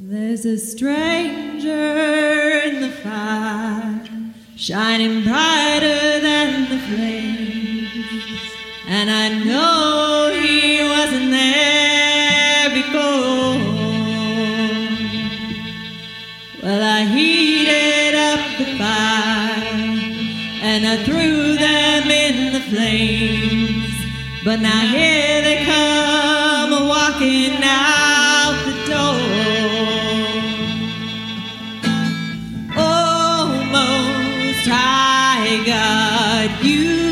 There's a stranger in the fire, shining brighter than the flames, and I know he wasn't there before. Well, I heated up the fire and I threw them in the flames, but now here they come you